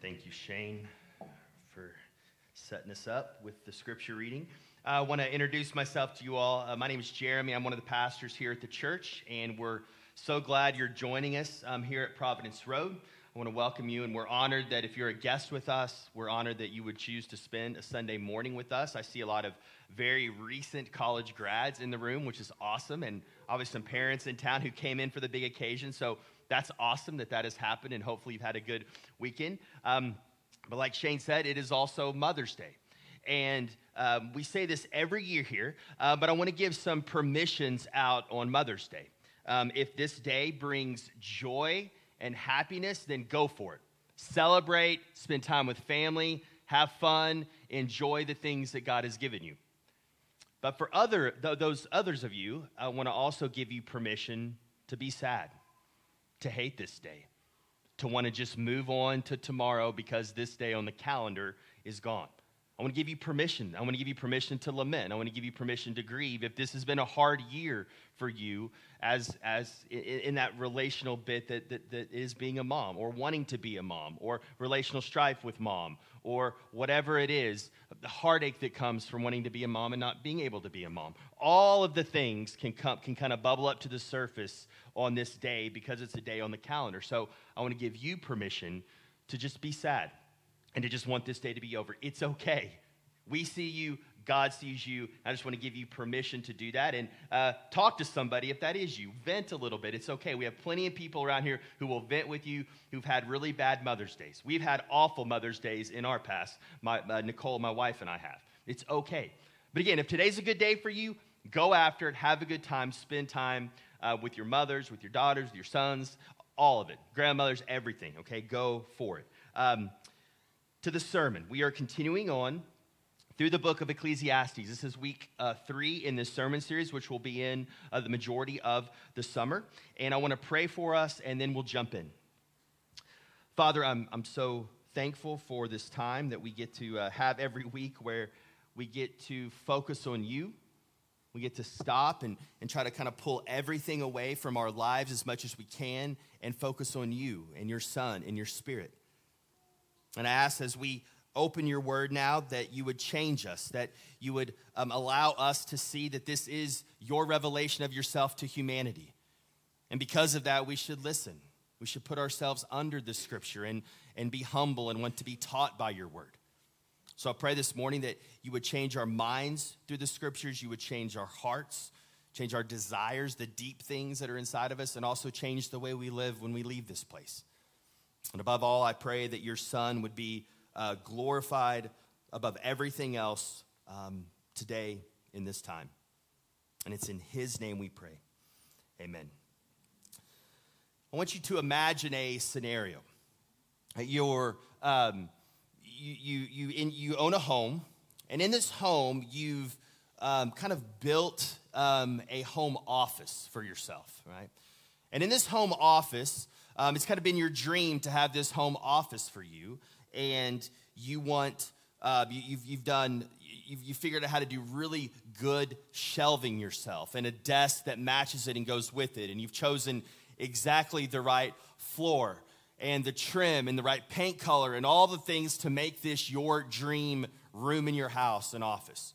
Thank you, Shane, for setting us up with the scripture reading. I want to introduce myself to you all. Uh, my name is Jeremy. I'm one of the pastors here at the church, and we're so glad you're joining us um, here at Providence Road. I want to welcome you, and we're honored that if you're a guest with us, we're honored that you would choose to spend a Sunday morning with us. I see a lot of very recent college grads in the room, which is awesome, and obviously some parents in town who came in for the big occasion. So that's awesome that that has happened, and hopefully you've had a good weekend. Um, but like Shane said, it is also Mother's Day. And um, we say this every year here, uh, but I want to give some permissions out on Mother's Day. Um, if this day brings joy and happiness, then go for it. Celebrate, spend time with family, have fun, enjoy the things that God has given you. But for other, th- those others of you, I want to also give you permission to be sad to hate this day, to want to just move on to tomorrow because this day on the calendar is gone. I want to give you permission. I want to give you permission to lament. I want to give you permission to grieve. If this has been a hard year for you, as, as in, in that relational bit that, that, that is being a mom, or wanting to be a mom, or relational strife with mom, or whatever it is, the heartache that comes from wanting to be a mom and not being able to be a mom. All of the things can, come, can kind of bubble up to the surface on this day because it's a day on the calendar. So I want to give you permission to just be sad and to just want this day to be over. It's okay. We see you, God sees you. I just want to give you permission to do that and uh, talk to somebody if that is you. Vent a little bit. It's okay. We have plenty of people around here who will vent with you who've had really bad Mother's Days. We've had awful Mother's Days in our past. My, uh, Nicole, my wife, and I have. It's okay. But again, if today's a good day for you, go after it, have a good time, spend time uh, with your mothers, with your daughters, with your sons, all of it. Grandmothers, everything, okay? Go for it. Um, to the sermon. We are continuing on through the book of Ecclesiastes. This is week uh, three in this sermon series, which will be in uh, the majority of the summer. And I want to pray for us, and then we'll jump in. Father, I'm, I'm so thankful for this time that we get to uh, have every week where we get to focus on you. We get to stop and, and try to kind of pull everything away from our lives as much as we can and focus on you and your Son and your Spirit. And I ask as we open your word now that you would change us, that you would um, allow us to see that this is your revelation of yourself to humanity. And because of that, we should listen. We should put ourselves under the scripture and, and be humble and want to be taught by your word. So I pray this morning that you would change our minds through the scriptures, you would change our hearts, change our desires, the deep things that are inside of us, and also change the way we live when we leave this place. And above all, I pray that your son would be uh, glorified above everything else um, today in this time. And it's in his name we pray. Amen. I want you to imagine a scenario. You're, um, you, you, you, in, you own a home, and in this home, you've um, kind of built um, a home office for yourself, right? And in this home office, um, it's kind of been your dream to have this home office for you, and you want, uh, you, you've, you've done, you've, you figured out how to do really good shelving yourself and a desk that matches it and goes with it, and you've chosen exactly the right floor and the trim and the right paint color and all the things to make this your dream room in your house and office.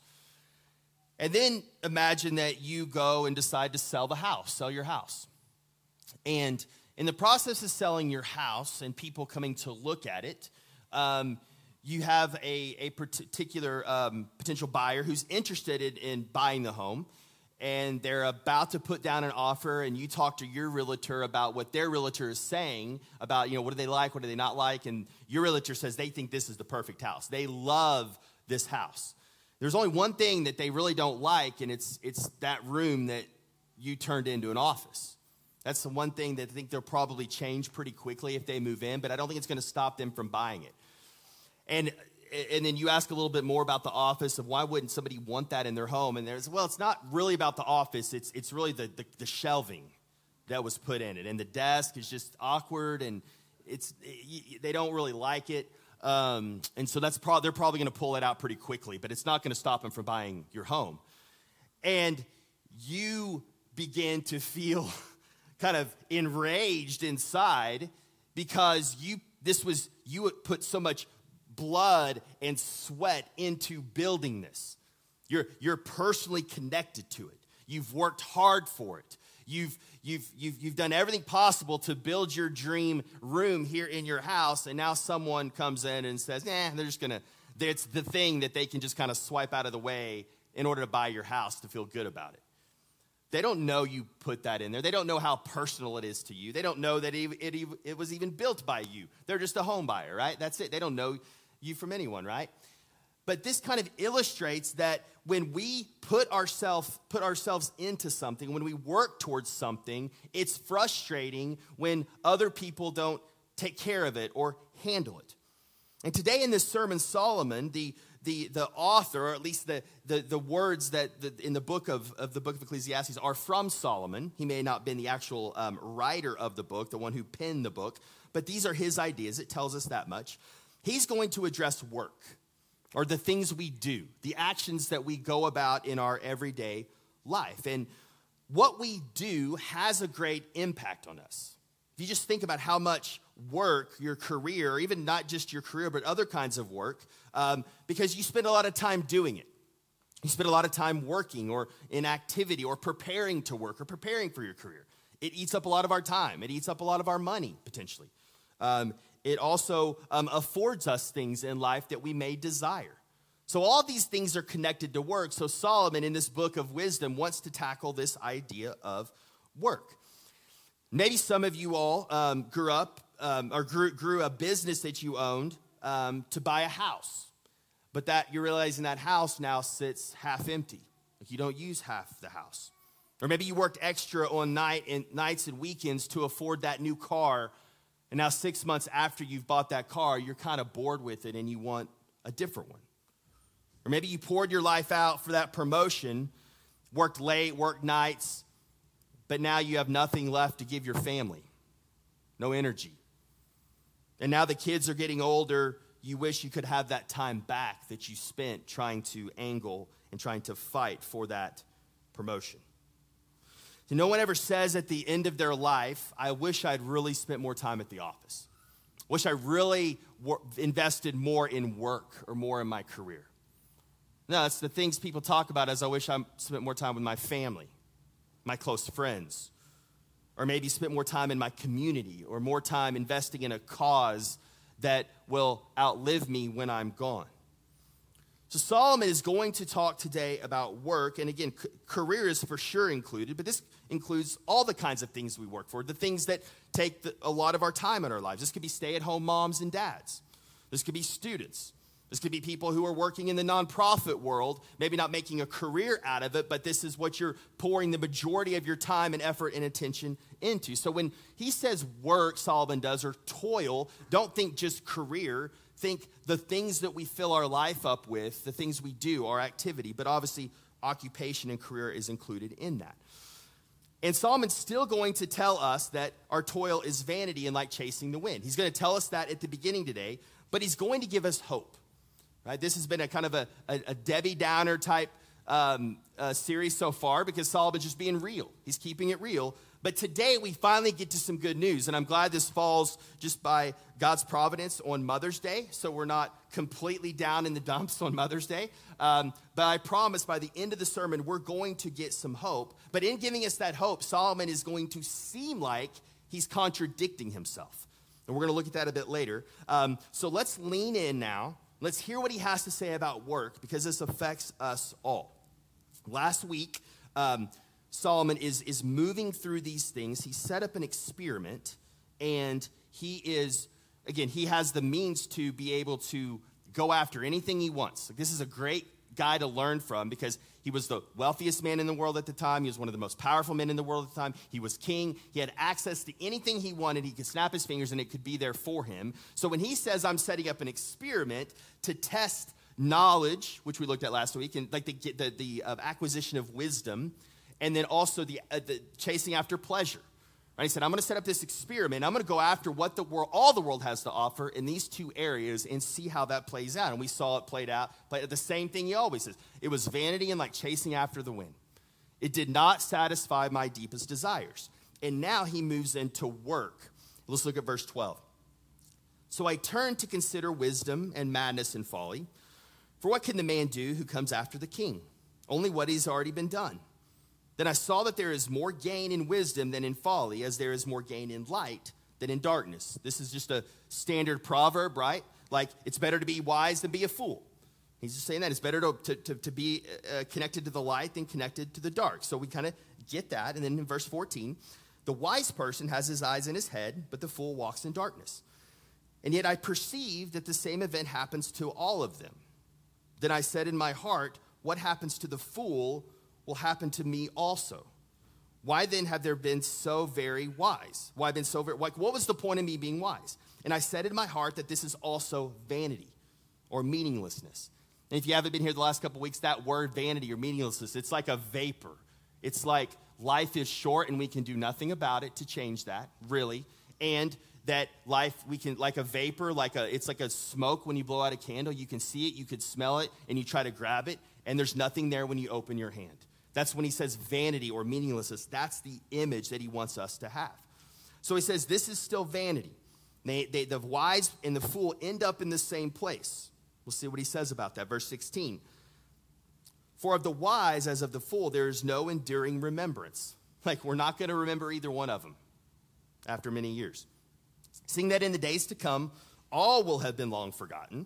And then imagine that you go and decide to sell the house, sell your house. And in the process of selling your house and people coming to look at it, um, you have a, a particular um, potential buyer who's interested in, in buying the home and they're about to put down an offer and you talk to your realtor about what their realtor is saying about you know what do they like what do they not like and your realtor says they think this is the perfect house. They love this house. There's only one thing that they really don't like and it's it's that room that you turned into an office that's the one thing that I think they'll probably change pretty quickly if they move in, but I don't think it's going to stop them from buying it. And and then you ask a little bit more about the office of why wouldn't somebody want that in their home? And there's well, it's not really about the office. It's it's really the the, the shelving that was put in it, and the desk is just awkward, and it's they don't really like it. Um, and so that's pro- they're probably going to pull it out pretty quickly, but it's not going to stop them from buying your home. And you begin to feel kind of enraged inside because you this was, you put so much blood and sweat into building this. You're, you're personally connected to it. You've worked hard for it. You've, you've, you've, you've done everything possible to build your dream room here in your house, and now someone comes in and says, nah, they're just gonna, it's the thing that they can just kind of swipe out of the way in order to buy your house to feel good about it. They don't know you put that in there. They don't know how personal it is to you. They don't know that it, it, it was even built by you. They're just a home buyer, right? That's it. They don't know you from anyone, right? But this kind of illustrates that when we put ourselves put ourselves into something, when we work towards something, it's frustrating when other people don't take care of it or handle it. And today in this sermon, Solomon, the the, the author, or at least the, the, the words that the, in the book of, of the book of Ecclesiastes are from Solomon. He may not have been the actual um, writer of the book, the one who penned the book, but these are his ideas. It tells us that much. He's going to address work, or the things we do, the actions that we go about in our everyday life. And what we do has a great impact on us. If you just think about how much work, your career, even not just your career, but other kinds of work, um, because you spend a lot of time doing it. You spend a lot of time working or in activity or preparing to work or preparing for your career. It eats up a lot of our time, it eats up a lot of our money, potentially. Um, it also um, affords us things in life that we may desire. So, all these things are connected to work. So, Solomon in this book of wisdom wants to tackle this idea of work. Maybe some of you all um, grew up um, or grew, grew, a business that you owned um, to buy a house, but that you're realizing that house now sits half empty. Like you don't use half the house. Or maybe you worked extra on night and nights and weekends to afford that new car, and now six months after you've bought that car, you're kind of bored with it and you want a different one. Or maybe you poured your life out for that promotion, worked late, worked nights, but now you have nothing left to give your family. No energy. And now the kids are getting older. You wish you could have that time back that you spent trying to angle and trying to fight for that promotion. So no one ever says at the end of their life, I wish I'd really spent more time at the office. Wish I really invested more in work or more in my career. No, it's the things people talk about as I wish I spent more time with my family, my close friends, or maybe spent more time in my community or more time investing in a cause that will outlive me when I'm gone. So, Solomon is going to talk today about work. And again, c- career is for sure included, but this includes all the kinds of things we work for, the things that take the, a lot of our time in our lives. This could be stay at home moms and dads, this could be students, this could be people who are working in the nonprofit world, maybe not making a career out of it, but this is what you're pouring the majority of your time and effort and attention into. So when he says work, Solomon does, or toil, don't think just career. Think the things that we fill our life up with, the things we do, our activity, but obviously occupation and career is included in that. And Solomon's still going to tell us that our toil is vanity and like chasing the wind. He's going to tell us that at the beginning today, but he's going to give us hope. Right? This has been a kind of a, a, a Debbie Downer type um, uh, series so far because Solomon's just being real. He's keeping it real. But today we finally get to some good news, and I'm glad this falls just by God's providence on Mother's Day, so we're not completely down in the dumps on Mother's Day. Um, but I promise by the end of the sermon, we're going to get some hope. But in giving us that hope, Solomon is going to seem like he's contradicting himself. And we're going to look at that a bit later. Um, so let's lean in now Let's hear what he has to say about work because this affects us all. Last week, um, Solomon is, is moving through these things. He set up an experiment, and he is, again, he has the means to be able to go after anything he wants. This is a great guy to learn from because he was the wealthiest man in the world at the time. He was one of the most powerful men in the world at the time. He was king. He had access to anything he wanted. He could snap his fingers and it could be there for him. So when he says, I'm setting up an experiment to test knowledge, which we looked at last week, and like the, the, the uh, acquisition of wisdom, and then also the, uh, the chasing after pleasure. Right? He said, I'm going to set up this experiment. I'm going to go after what the world, all the world has to offer in these two areas and see how that plays out. And we saw it played out, played the same thing he always says. It was vanity and like chasing after the wind. It did not satisfy my deepest desires. And now he moves into work. Let's look at verse 12. So I turned to consider wisdom and madness and folly. For what can the man do who comes after the king? Only what he's already been done. Then I saw that there is more gain in wisdom than in folly, as there is more gain in light than in darkness. This is just a standard proverb, right? Like, it's better to be wise than be a fool. He's just saying that it's better to, to, to, to be uh, connected to the light than connected to the dark. So we kind of get that. And then in verse 14, the wise person has his eyes in his head, but the fool walks in darkness. And yet I perceive that the same event happens to all of them. Then I said in my heart, What happens to the fool will happen to me also. Why then have there been so very wise? Why been so very like what was the point of me being wise? And I said in my heart that this is also vanity or meaninglessness. And if you haven't been here the last couple weeks, that word vanity or meaninglessness, it's like a vapor. It's like life is short and we can do nothing about it to change that, really. And that life we can like a vapor, like a it's like a smoke when you blow out a candle. You can see it, you could smell it, and you try to grab it, and there's nothing there when you open your hand. That's when he says vanity or meaninglessness. That's the image that he wants us to have. So he says this is still vanity. They, they, the wise and the fool end up in the same place. We'll see what he says about that. Verse 16. For of the wise as of the fool, there is no enduring remembrance. Like, we're not going to remember either one of them after many years. Seeing that in the days to come, all will have been long forgotten.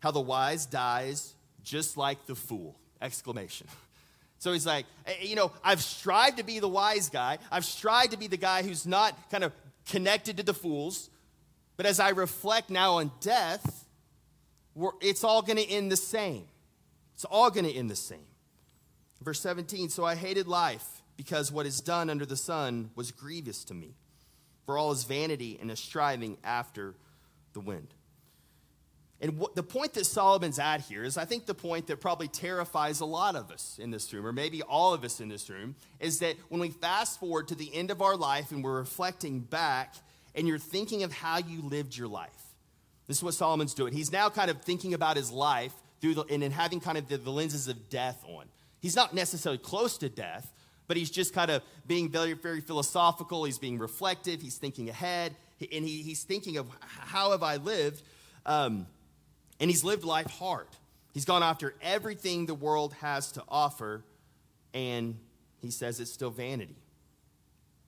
How the wise dies just like the fool! Exclamation. So he's like, eh, you know, I've strived to be the wise guy. I've strived to be the guy who's not kind of connected to the fools. But as I reflect now on death, it's all going to end the same. It's all going to end the same. Verse 17 So I hated life because what is done under the sun was grievous to me, for all is vanity and a striving after the wind. And what, the point that Solomon's at here is, I think, the point that probably terrifies a lot of us in this room, or maybe all of us in this room, is that when we fast forward to the end of our life and we're reflecting back and you're thinking of how you lived your life. This is what Solomon's doing. He's now kind of thinking about his life through the, and then having kind of the, the lenses of death on. He's not necessarily close to death, but he's just kind of being very, very philosophical. He's being reflective. He's thinking ahead, and he, he's thinking of how have I lived. Um, and he's lived life hard. He's gone after everything the world has to offer, and he says it's still vanity.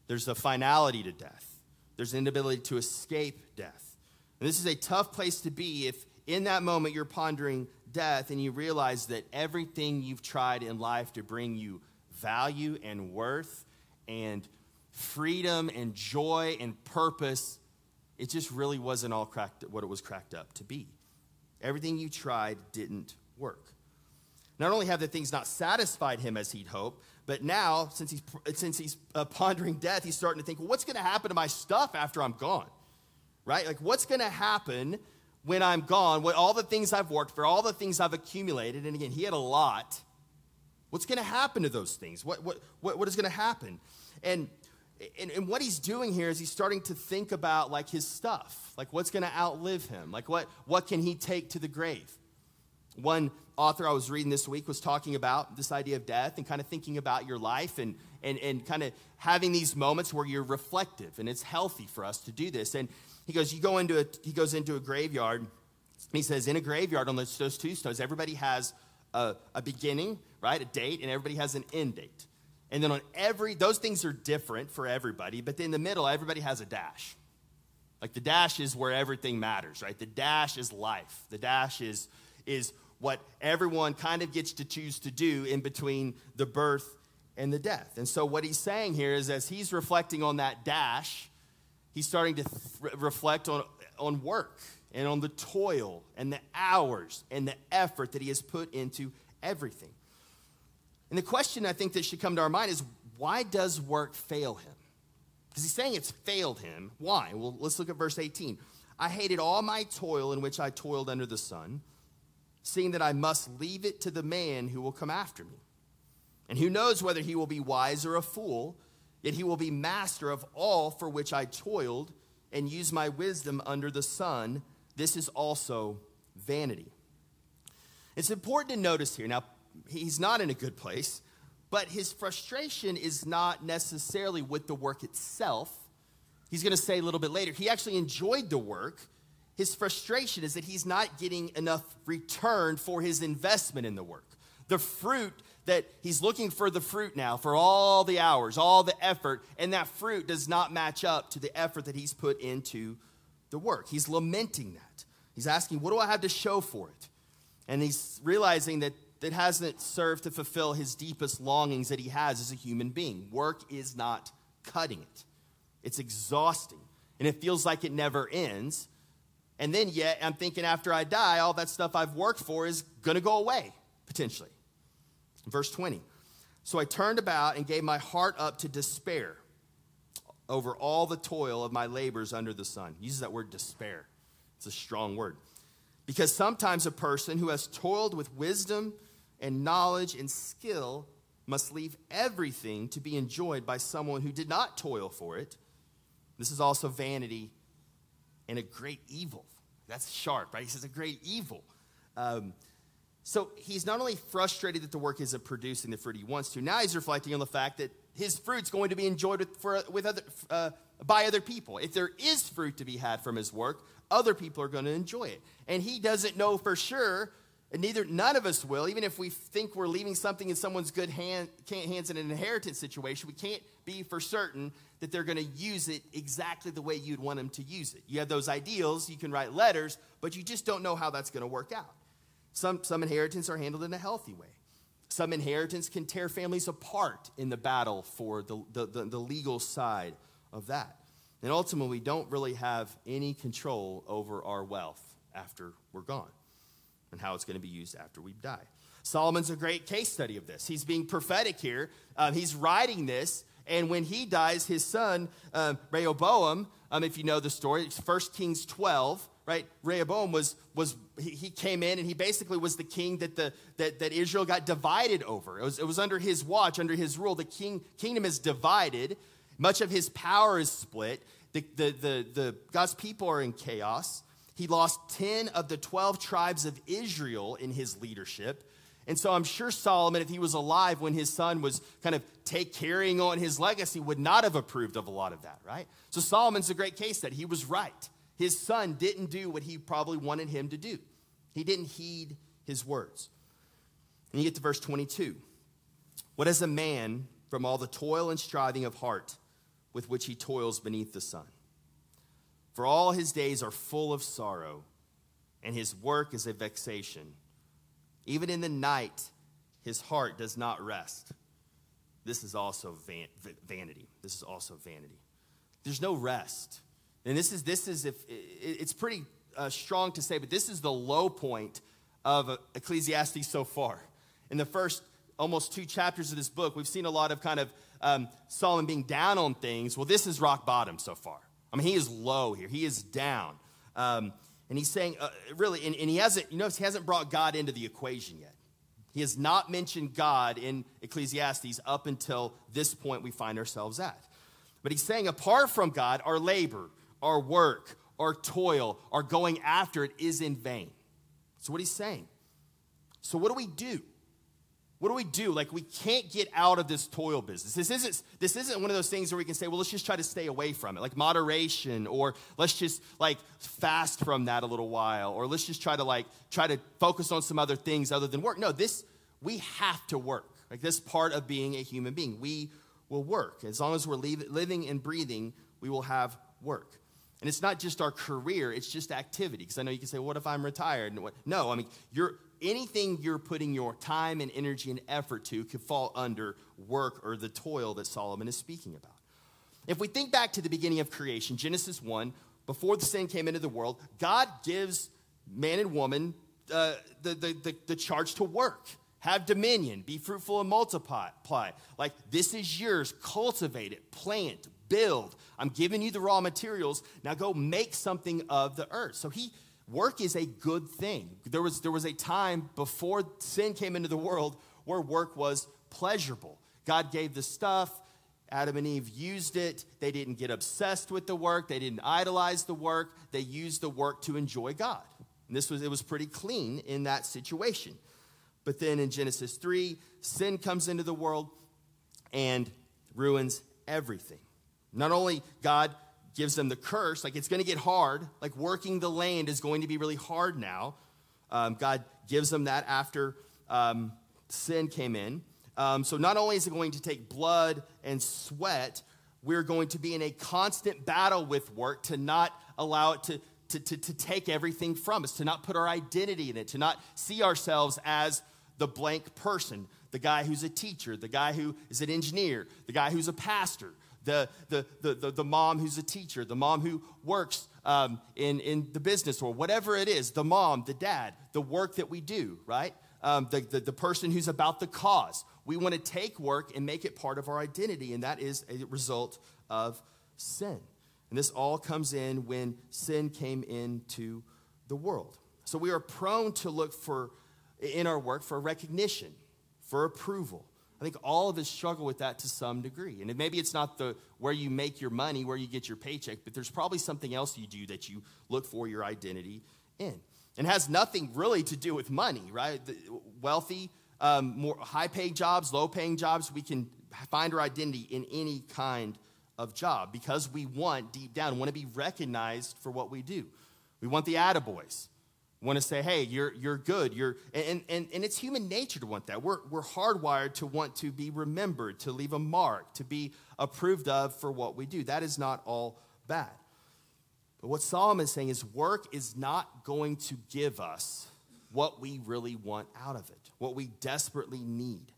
There's a finality to death, there's an inability to escape death. And this is a tough place to be if in that moment you're pondering death and you realize that everything you've tried in life to bring you value and worth and freedom and joy and purpose, it just really wasn't all cracked what it was cracked up to be. Everything you tried didn't work. Not only have the things not satisfied him as he'd hoped, but now, since he's, since he's uh, pondering death, he's starting to think, well, what's going to happen to my stuff after I'm gone? Right? Like, what's going to happen when I'm gone? What all the things I've worked for, all the things I've accumulated, and again, he had a lot. What's going to happen to those things? What, what, what, what is going to happen? And and, and, what he's doing here is he's starting to think about like his stuff like what's going to outlive him like what what can he take to the grave? One author i was reading this week was talking about this idea of death and kind of thinking about your life and and, and kind of having these moments where you're reflective and it's healthy for us to do this. And he goes you go into a he goes into a graveyard. And he says in a graveyard on those, those tombstones everybody has a, a beginning right a date and everybody has an end date and then on every, those things are different for everybody, but in the middle, everybody has a dash. Like the dash is where everything matters, right? The dash is life. The dash is, is what everyone kind of gets to choose to do in between the birth and the death. And so what he's saying here is as he's reflecting on that dash, he's starting to th- reflect on, on work and on the toil and the hours and the effort that he has put into everything. And the question I think that should come to our mind is why does work fail him? Because he's saying it's failed him. Why? Well, let's look at verse 18. I hated all my toil in which I toiled under the sun, seeing that I must leave it to the man who will come after me. And who knows whether he will be wise or a fool, yet he will be master of all for which I toiled and used my wisdom under the sun. This is also vanity. It's important to notice here. Now, he's not in a good place, but his frustration is not necessarily with the work itself. He's going to say a little bit later, he actually enjoyed the work his frustration is that he's not getting enough return for his investment in the work. The fruit that he's looking for the fruit now for all the hours, all the effort, and that fruit does not match up to the effort that he's put into the work. He's lamenting that. He's asking, What do I have to show for it? And he's realizing that that hasn't served to fulfill his deepest longings that he has as a human being. Work is not cutting it, it's exhausting, and it feels like it never ends. And then, yet, I'm thinking after I die, all that stuff I've worked for is going to go away, potentially. Verse 20. So I turned about and gave my heart up to despair over all the toil of my labors under the sun. He uses that word despair. It's a strong word. Because sometimes a person who has toiled with wisdom and knowledge and skill must leave everything to be enjoyed by someone who did not toil for it. This is also vanity and a great evil. That's sharp, right? He says a great evil. Um, so he's not only frustrated that the work isn't producing the fruit he wants to, now he's reflecting on the fact that his fruit's going to be enjoyed with, for, with other, uh, by other people. If there is fruit to be had from his work, other people are going to enjoy it. And he doesn't know for sure and neither none of us will, even if we think we're leaving something in someone's good hand, hands in an inheritance situation, we can't be for certain that they're going to use it exactly the way you'd want them to use it. You have those ideals, you can write letters, but you just don't know how that's going to work out. Some, some inheritance are handled in a healthy way. Some inheritance can tear families apart in the battle for the, the, the, the legal side of that. And ultimately, we don't really have any control over our wealth after we're gone and how it's going to be used after we die. Solomon's a great case study of this. He's being prophetic here. Um, he's writing this, and when he dies, his son, um, Rehoboam, um, if you know the story, it's 1 Kings 12, right? Rehoboam was, was he, he, came in and he basically was the king that, the, that, that Israel got divided over. It was, it was under his watch, under his rule. The king, kingdom is divided. Much of his power is split. The, the, the, the, God's people are in chaos. He lost 10 of the 12 tribes of Israel in his leadership. And so I'm sure Solomon, if he was alive when his son was kind of take carrying on his legacy, would not have approved of a lot of that, right? So Solomon's a great case that he was right. His son didn't do what he probably wanted him to do. He didn't heed his words. And you get to verse 22. What is a man from all the toil and striving of heart with which he toils beneath the sun? For all his days are full of sorrow, and his work is a vexation. Even in the night, his heart does not rest. This is also van- vanity. This is also vanity. There's no rest. And this is, this is if, it's pretty uh, strong to say, but this is the low point of Ecclesiastes so far. In the first almost two chapters of this book, we've seen a lot of kind of um, Solomon being down on things. Well, this is rock bottom so far. I mean, he is low here. He is down. Um, and he's saying, uh, really, and, and he hasn't, you notice he hasn't brought God into the equation yet. He has not mentioned God in Ecclesiastes up until this point we find ourselves at. But he's saying, apart from God, our labor, our work, our toil, our going after it is in vain. So, what he's saying. So, what do we do? What do we do? Like, we can't get out of this toil business. This isn't, this isn't one of those things where we can say, well, let's just try to stay away from it, like moderation, or let's just like fast from that a little while, or let's just try to like try to focus on some other things other than work. No, this, we have to work. Like, this part of being a human being. We will work. As long as we're leave, living and breathing, we will have work. And it's not just our career, it's just activity. Because I know you can say, what if I'm retired? And what? No, I mean, you're anything you're putting your time and energy and effort to could fall under work or the toil that Solomon is speaking about. If we think back to the beginning of creation, Genesis 1, before the sin came into the world, God gives man and woman uh, the, the, the, the charge to work have dominion, be fruitful and multiply. Like, this is yours, cultivate it, plant, build. I'm giving you the raw materials. Now go make something of the earth. So he work is a good thing. There was, there was a time before sin came into the world where work was pleasurable. God gave the stuff, Adam and Eve used it. They didn't get obsessed with the work, they didn't idolize the work. They used the work to enjoy God. And this was it was pretty clean in that situation. But then in Genesis 3, sin comes into the world and ruins everything. Not only God gives them the curse, like it's going to get hard, like working the land is going to be really hard now. Um, God gives them that after um, sin came in. Um, so not only is it going to take blood and sweat, we're going to be in a constant battle with work to not allow it to, to, to, to take everything from us, to not put our identity in it, to not see ourselves as the blank person, the guy who's a teacher, the guy who is an engineer, the guy who's a pastor, the, the, the, the, the mom who's a teacher, the mom who works um, in, in the business or whatever it is, the mom, the dad, the work that we do, right? Um, the, the, the person who's about the cause. We want to take work and make it part of our identity, and that is a result of sin. And this all comes in when sin came into the world. So we are prone to look for, in our work, for recognition, for approval. I think all of us struggle with that to some degree. And maybe it's not the where you make your money, where you get your paycheck, but there's probably something else you do that you look for your identity in. And has nothing really to do with money, right? The wealthy, um, more high-paying jobs, low-paying jobs, we can find our identity in any kind of job because we want deep down want to be recognized for what we do. We want the attaboys want to say, hey, you're, you're good. You're, and, and, and it's human nature to want that. We're, we're hardwired to want to be remembered, to leave a mark, to be approved of for what we do. That is not all bad. But what Solomon is saying is work is not going to give us what we really want out of it, what we desperately need.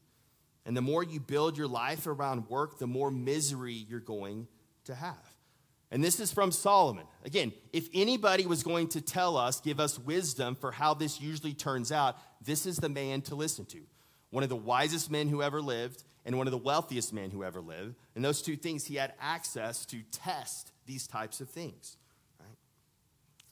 And the more you build your life around work, the more misery you're going to have. And this is from Solomon. Again, if anybody was going to tell us, give us wisdom for how this usually turns out, this is the man to listen to. One of the wisest men who ever lived and one of the wealthiest men who ever lived. And those two things, he had access to test these types of things. Right?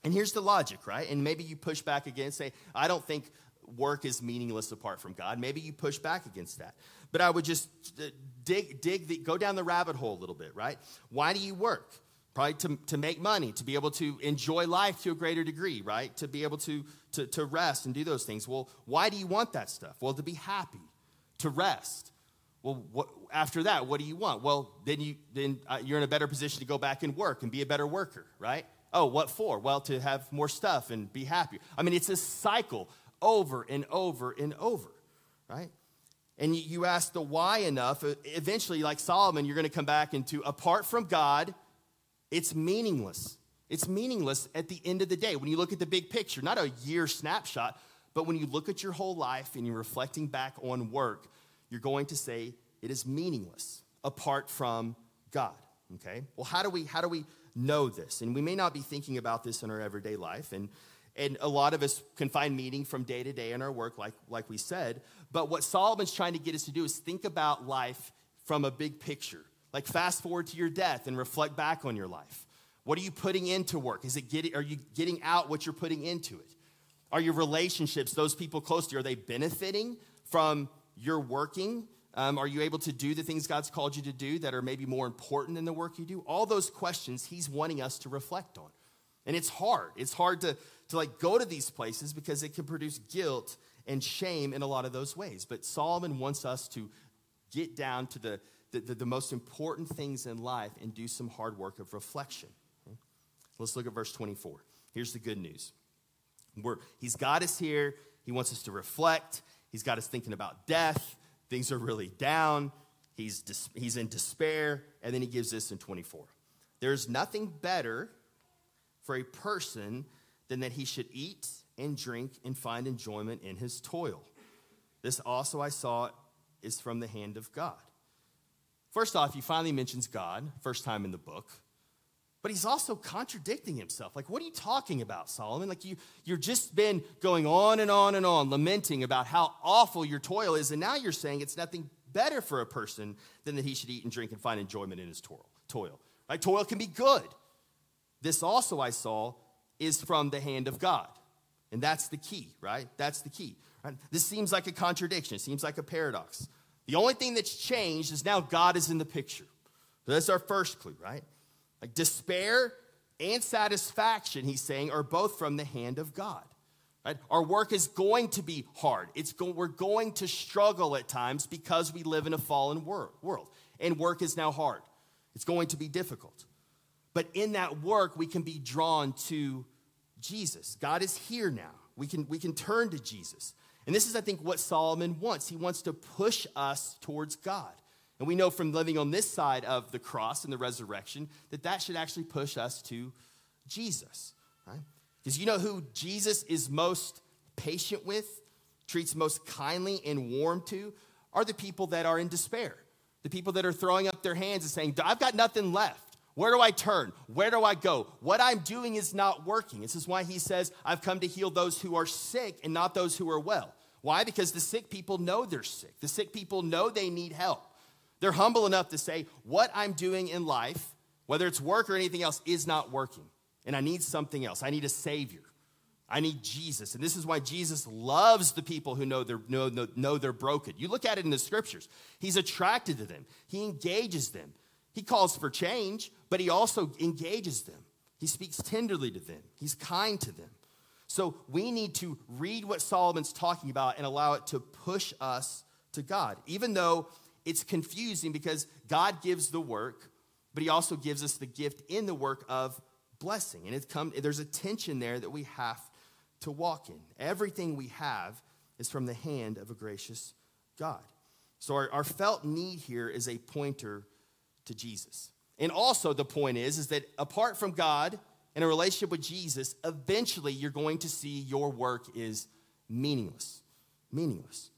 And here's the logic, right? And maybe you push back again and say, I don't think work is meaningless apart from God. Maybe you push back against that. But I would just uh, dig, dig the, go down the rabbit hole a little bit, right? Why do you work? Probably to, to make money, to be able to enjoy life to a greater degree, right? To be able to, to, to rest and do those things. Well, why do you want that stuff? Well, to be happy, to rest. Well, what, after that, what do you want? Well, then, you, then uh, you're in a better position to go back and work and be a better worker, right? Oh, what for? Well, to have more stuff and be happy. I mean, it's a cycle over and over and over, right? And you ask the why enough, eventually, like Solomon, you're going to come back into apart from God, it's meaningless. It's meaningless at the end of the day. When you look at the big picture, not a year snapshot, but when you look at your whole life and you're reflecting back on work, you're going to say it is meaningless apart from God. Okay? Well, how do we how do we know this? And we may not be thinking about this in our everyday life. And and a lot of us can find meaning from day to day in our work, like, like we said. But what Solomon's trying to get us to do is think about life from a big picture. Like fast forward to your death and reflect back on your life. What are you putting into work? Is it getting, are you getting out what you're putting into it? Are your relationships, those people close to you, are they benefiting from your working? Um, are you able to do the things God's called you to do that are maybe more important than the work you do? All those questions He's wanting us to reflect on. And it's hard. It's hard to, to like go to these places because it can produce guilt and shame in a lot of those ways. But Solomon wants us to get down to the the, the, the most important things in life and do some hard work of reflection. Let's look at verse 24. Here's the good news. We're, he's got us here. He wants us to reflect. He's got us thinking about death. Things are really down. He's, dis, he's in despair. And then he gives this in 24. There's nothing better for a person than that he should eat and drink and find enjoyment in his toil. This also I saw is from the hand of God. First off, he finally mentions God, first time in the book. But he's also contradicting himself. Like, what are you talking about, Solomon? Like, you, you've just been going on and on and on, lamenting about how awful your toil is, and now you're saying it's nothing better for a person than that he should eat and drink and find enjoyment in his toil. toil. Right? Toil can be good. This also I saw is from the hand of God. And that's the key, right? That's the key. Right? This seems like a contradiction. It seems like a paradox. The only thing that's changed is now God is in the picture. So that's our first clue, right? Like despair and satisfaction, he's saying, are both from the hand of God. Right? Our work is going to be hard. It's go- we're going to struggle at times because we live in a fallen wor- world. And work is now hard. It's going to be difficult. But in that work, we can be drawn to Jesus. God is here now. We can, we can turn to Jesus. And this is, I think, what Solomon wants. He wants to push us towards God. And we know from living on this side of the cross and the resurrection that that should actually push us to Jesus, right? Because you know who Jesus is most patient with, treats most kindly and warm to, are the people that are in despair. The people that are throwing up their hands and saying, I've got nothing left. Where do I turn? Where do I go? What I'm doing is not working. This is why he says, I've come to heal those who are sick and not those who are well. Why? Because the sick people know they're sick. The sick people know they need help. They're humble enough to say, What I'm doing in life, whether it's work or anything else, is not working. And I need something else. I need a Savior. I need Jesus. And this is why Jesus loves the people who know they're, know, know, know they're broken. You look at it in the scriptures, He's attracted to them, He engages them. He calls for change, but He also engages them. He speaks tenderly to them, He's kind to them. So we need to read what Solomon's talking about and allow it to push us to God, even though it's confusing because God gives the work, but He also gives us the gift in the work of blessing. And it come, there's a tension there that we have to walk in. Everything we have is from the hand of a gracious God. So our, our felt need here is a pointer to Jesus. And also the point is, is that apart from God and a relationship with Jesus, eventually you're going to see your work is meaningless. Meaningless.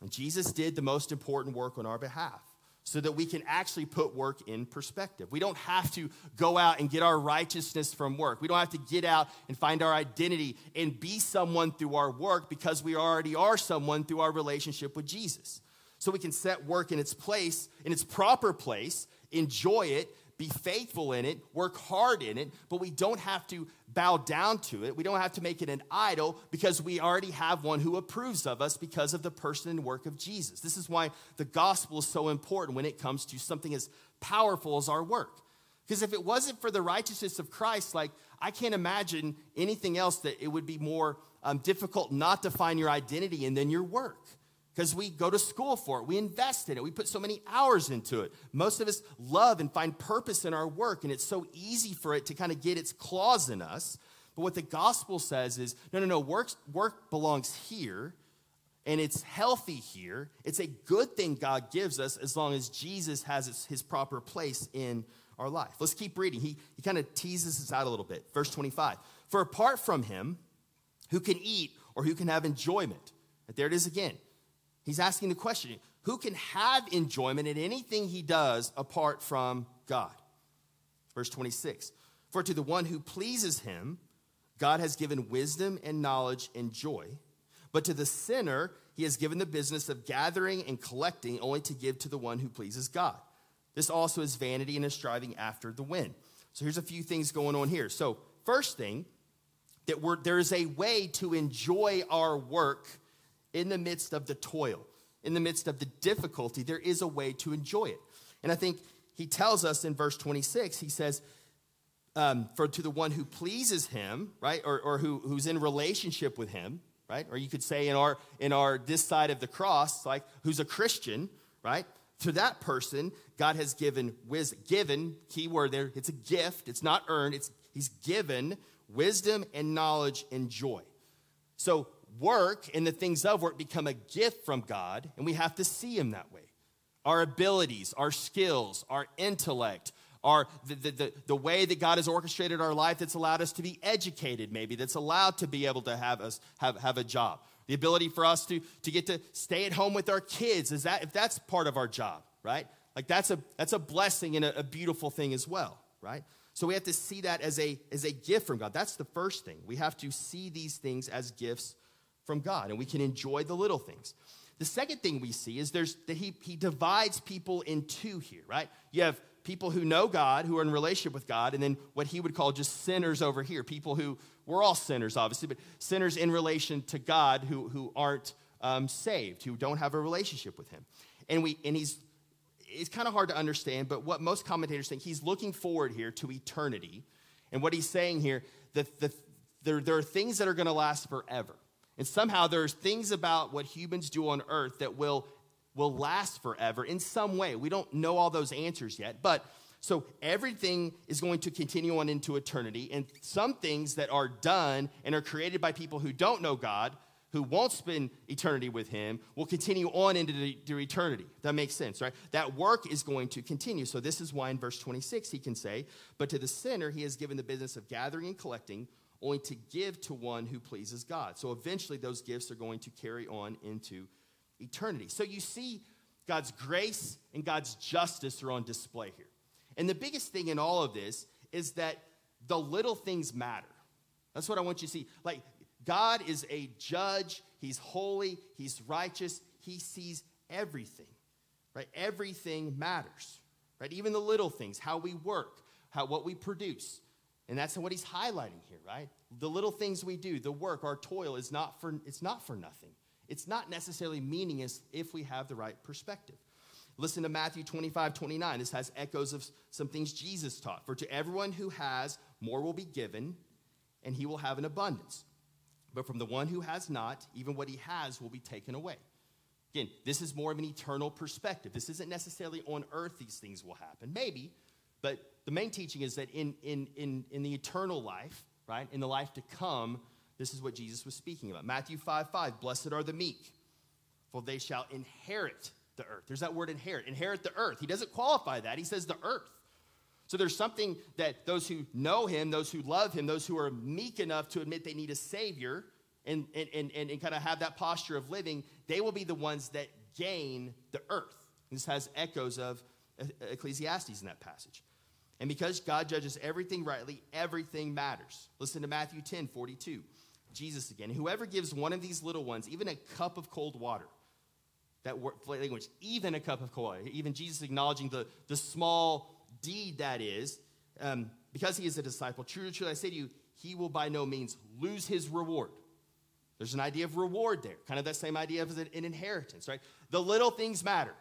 And Jesus did the most important work on our behalf so that we can actually put work in perspective. We don't have to go out and get our righteousness from work. We don't have to get out and find our identity and be someone through our work because we already are someone through our relationship with Jesus. So we can set work in its place, in its proper place, enjoy it, be faithful in it, work hard in it, but we don't have to bow down to it. We don't have to make it an idol because we already have one who approves of us because of the person and work of Jesus. This is why the gospel is so important when it comes to something as powerful as our work. Because if it wasn't for the righteousness of Christ, like I can't imagine anything else that it would be more um, difficult not to find your identity in than your work because we go to school for it. We invest in it. We put so many hours into it. Most of us love and find purpose in our work, and it's so easy for it to kind of get its claws in us. But what the gospel says is no, no, no, work, work belongs here, and it's healthy here. It's a good thing God gives us as long as Jesus has his, proper place in our life. Let's keep reading. He, he kind of teases us out a little bit. Verse 25 For apart from him, who can eat or who can have enjoyment? There it is again. He's asking the question who can have enjoyment in anything he does apart from God? Verse 26 For to the one who pleases him, God has given wisdom and knowledge and joy. But to the sinner, he has given the business of gathering and collecting only to give to the one who pleases God. This also is vanity and is striving after the wind. So here's a few things going on here. So, first thing, that we're there is a way to enjoy our work in the midst of the toil, in the midst of the difficulty, there is a way to enjoy it. And I think he tells us in verse 26, he says, um, for to the one who pleases him, right, or, or who, who's in relationship with him, right, or you could say in our in our this side of the cross, like who's a Christian, right, to that person, God has given wisdom. Given, key word there, it's a gift. It's not earned. It's He's given wisdom and knowledge and joy. So work and the things of work become a gift from God, and we have to see Him that way. Our abilities, our skills, our intellect, our, the, the, the, the, way that God has orchestrated our life that's allowed us to be educated, maybe, that's allowed to be able to have us have, have a job. The ability for us to, to get to stay at home with our kids, is that if that's part of our job, right? Like that's a that's a blessing and a, a beautiful thing as well, right? So we have to see that as a as a gift from God. That's the first thing. We have to see these things as gifts from God, and we can enjoy the little things. The second thing we see is there's that he, he divides people in two here, right? You have people who know God, who are in relationship with God, and then what he would call just sinners over here. People who, we're all sinners, obviously, but sinners in relation to God who, who aren't um, saved, who don't have a relationship with him. And, we, and he's, it's kind of hard to understand, but what most commentators think, he's looking forward here to eternity. And what he's saying here, that the, there, there are things that are going to last forever. And somehow there's things about what humans do on earth that will, will last forever in some way. We don't know all those answers yet, but So everything is going to continue on into eternity, and some things that are done and are created by people who don't know God, who won't spend eternity with Him, will continue on into the, the eternity. That makes sense, right? That work is going to continue. So this is why in verse 26 he can say, But to the sinner he has given the business of gathering and collecting, only to give to one who pleases God. So eventually those gifts are going to carry on into eternity. So you see, God's grace and God's justice are on display here. And the biggest thing in all of this is that the little things matter. That's what I want you to see. Like, God is a judge, He's holy, He's righteous, He sees everything, right? Everything matters, right? Even the little things, how we work, how, what we produce. And that's what He's highlighting here, right? The little things we do, the work, our toil is not for, it's not for nothing. It's not necessarily meaningless if we have the right perspective. Listen to Matthew 25, 29. This has echoes of some things Jesus taught. For to everyone who has, more will be given, and he will have an abundance. But from the one who has not, even what he has will be taken away. Again, this is more of an eternal perspective. This isn't necessarily on earth these things will happen. Maybe, but the main teaching is that in, in, in, in the eternal life, right, in the life to come, this is what Jesus was speaking about. Matthew 5 5, blessed are the meek, for they shall inherit the earth. There's that word inherit. Inherit the earth. He doesn't qualify that, he says the earth. So there's something that those who know him, those who love him, those who are meek enough to admit they need a savior and, and, and, and, and kind of have that posture of living, they will be the ones that gain the earth. This has echoes of Ecclesiastes in that passage. And because God judges everything rightly, everything matters. Listen to Matthew 10 42. Jesus again. Whoever gives one of these little ones even a cup of cold water, that word, language, even a cup of cold. Even Jesus acknowledging the, the small deed that is, um, because he is a disciple. Truly, truly, I say to you, he will by no means lose his reward. There's an idea of reward there, kind of that same idea of an inheritance, right? The little things matter.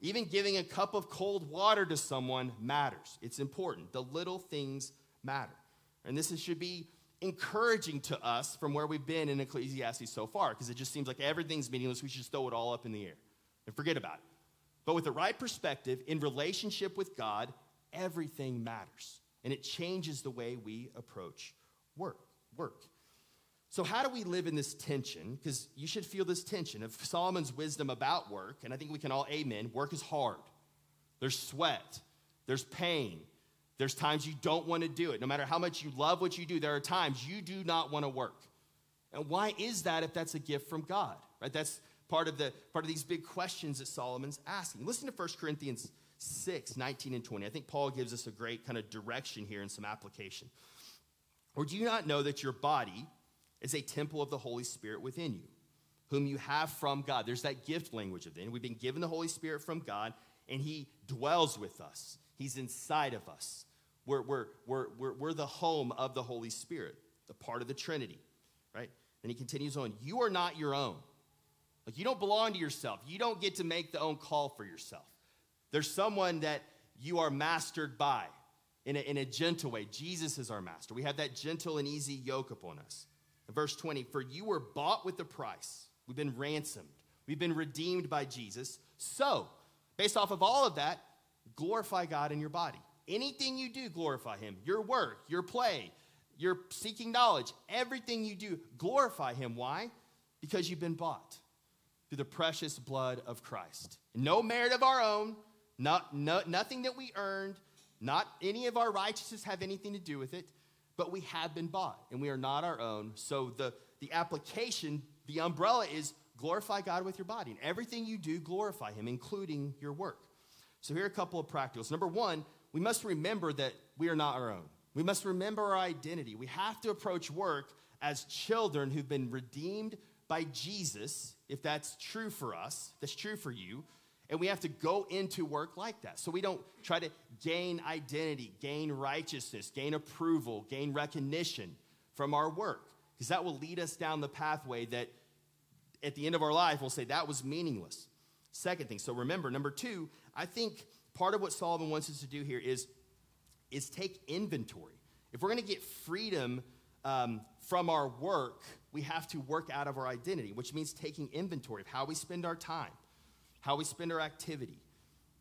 Even giving a cup of cold water to someone matters. It's important. The little things matter. And this should be encouraging to us from where we've been in Ecclesiastes so far, because it just seems like everything's meaningless. We should just throw it all up in the air and forget about it. But with the right perspective, in relationship with God, everything matters. And it changes the way we approach work. Work. So, how do we live in this tension? Because you should feel this tension of Solomon's wisdom about work, and I think we can all amen. Work is hard. There's sweat, there's pain, there's times you don't want to do it. No matter how much you love what you do, there are times you do not want to work. And why is that if that's a gift from God? Right? That's part of the part of these big questions that Solomon's asking. Listen to 1 Corinthians 6, 19 and 20. I think Paul gives us a great kind of direction here and some application. Or do you not know that your body is a temple of the Holy Spirit within you, whom you have from God? There's that gift language of it. We've been given the Holy Spirit from God, and He dwells with us. He's inside of us. We're, we're, we're, we're, we're the home of the Holy Spirit, the part of the Trinity, right? And he continues on, You are not your own. Like, you don't belong to yourself. You don't get to make the own call for yourself. There's someone that you are mastered by in a, in a gentle way. Jesus is our master. We have that gentle and easy yoke upon us. Verse 20, For you were bought with a price. We've been ransomed. We've been redeemed by Jesus. So, based off of all of that, glorify God in your body. Anything you do, glorify Him. Your work, your play, your seeking knowledge, everything you do, glorify Him. Why? Because you've been bought through the precious blood of Christ. No merit of our own, not, no, nothing that we earned, not any of our righteousness have anything to do with it, but we have been bought and we are not our own. So the, the application, the umbrella is glorify God with your body. And everything you do, glorify Him, including your work. So here are a couple of practicals. Number one, we must remember that we are not our own. We must remember our identity. We have to approach work as children who've been redeemed by Jesus, if that's true for us, that's true for you. And we have to go into work like that. So we don't try to gain identity, gain righteousness, gain approval, gain recognition from our work, because that will lead us down the pathway that at the end of our life we'll say that was meaningless. Second thing, so remember, number two, I think part of what Solomon wants us to do here is, is take inventory. If we're going to get freedom um, from our work, we have to work out of our identity, which means taking inventory of how we spend our time, how we spend our activity.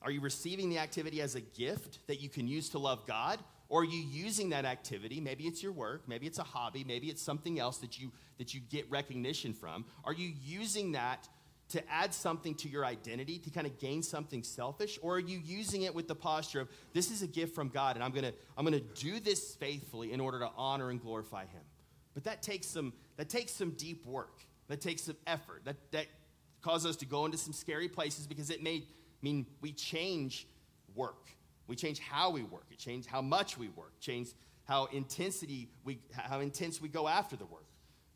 Are you receiving the activity as a gift that you can use to love God? Or are you using that activity? Maybe it's your work, maybe it's a hobby, maybe it's something else that you that you get recognition from. Are you using that to add something to your identity, to kind of gain something selfish? Or are you using it with the posture of this is a gift from God and I'm gonna I'm gonna do this faithfully in order to honor and glorify him? But that takes some that takes some deep work. That takes some effort. That that causes us to go into some scary places because it may mean we change work. We change how we work. It changes how much we work. Change how intensity we how intense we go after the work.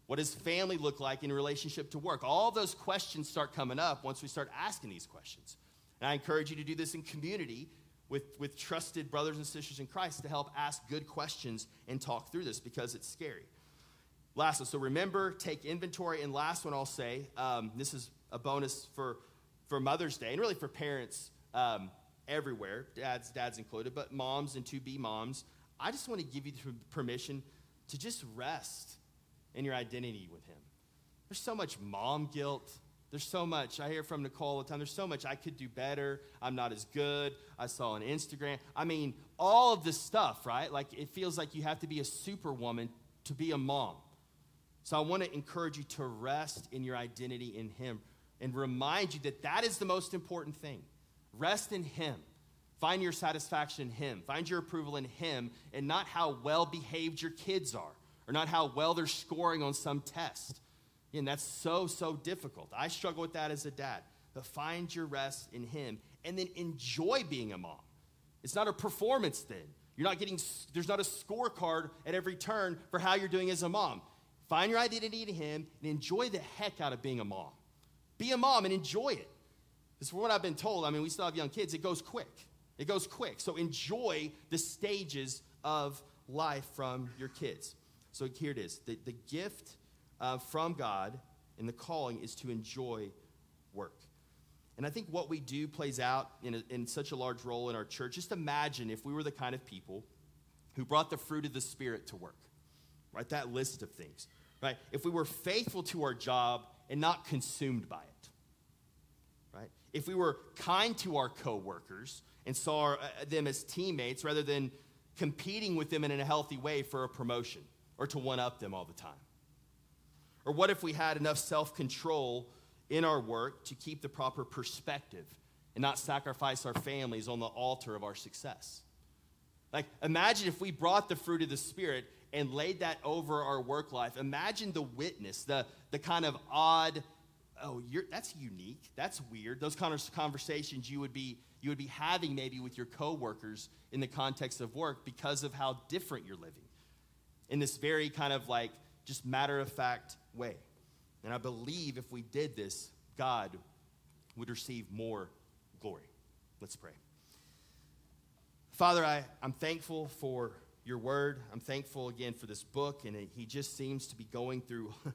What does family look like in relationship to work? All those questions start coming up once we start asking these questions. And I encourage you to do this in community with, with trusted brothers and sisters in Christ to help ask good questions and talk through this because it's scary. Lastly, so remember, take inventory. And last one I'll say um, this is a bonus for, for Mother's Day and really for parents um, everywhere, dads, dads included, but moms and to be moms. I just want to give you the permission to just rest in your identity with Him. There's so much mom guilt. There's so much. I hear from Nicole all the time. There's so much I could do better. I'm not as good. I saw on Instagram. I mean, all of this stuff, right? Like, it feels like you have to be a superwoman to be a mom. So I want to encourage you to rest in your identity in Him and remind you that that is the most important thing. Rest in Him. Find your satisfaction in Him. Find your approval in Him and not how well behaved your kids are or not how well they're scoring on some test. And that's so, so difficult. I struggle with that as a dad. But find your rest in Him and then enjoy being a mom. It's not a performance thing. You're not getting, there's not a scorecard at every turn for how you're doing as a mom. Find your identity in Him and enjoy the heck out of being a mom. Be a mom and enjoy it. This is what I've been told. I mean, we still have young kids. It goes quick. It goes quick. So enjoy the stages of life from your kids. So here it is the, the gift uh, from God and the calling is to enjoy work. And I think what we do plays out in, a, in such a large role in our church. Just imagine if we were the kind of people who brought the fruit of the Spirit to work, right? That list of things, right? If we were faithful to our job and not consumed by it, right? If we were kind to our coworkers and saw our, uh, them as teammates rather than competing with them in a healthy way for a promotion or to one up them all the time? Or what if we had enough self control in our work to keep the proper perspective and not sacrifice our families on the altar of our success? Like, imagine if we brought the fruit of the Spirit and laid that over our work life. Imagine the witness, the, the kind of odd, oh, you're, that's unique, that's weird. Those kind of conversations you would be you would be having maybe with your coworkers in the context of work because of how different you're living in this very kind of like just matter of fact way. And I believe if we did this, God would receive more glory. Let's pray. Father, I, I'm thankful for your word. I'm thankful again for this book, and it, he just seems to be going through.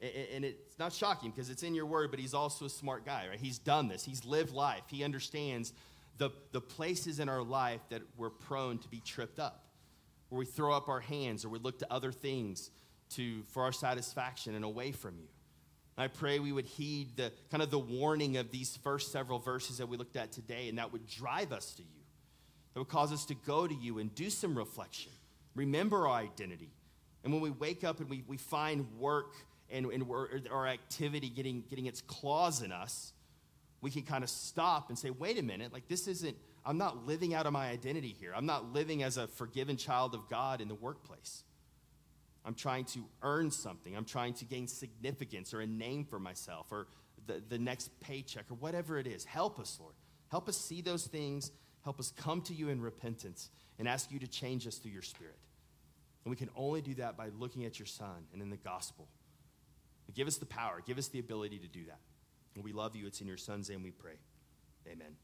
and it's not shocking because it's in your word, but he's also a smart guy, right? He's done this, he's lived life, he understands the, the places in our life that we're prone to be tripped up where we throw up our hands or we look to other things to, for our satisfaction and away from you. I pray we would heed the kind of the warning of these first several verses that we looked at today, and that would drive us to you. That would cause us to go to you and do some reflection, remember our identity. And when we wake up and we, we find work and, and our activity getting, getting its claws in us, we can kind of stop and say, wait a minute, like this isn't I'm not living out of my identity here. I'm not living as a forgiven child of God in the workplace. I'm trying to earn something. I'm trying to gain significance or a name for myself or the, the next paycheck or whatever it is. Help us, Lord. Help us see those things. Help us come to you in repentance and ask you to change us through your Spirit. And we can only do that by looking at your Son and in the gospel. Give us the power, give us the ability to do that. And we love you. It's in your Son's name we pray. Amen.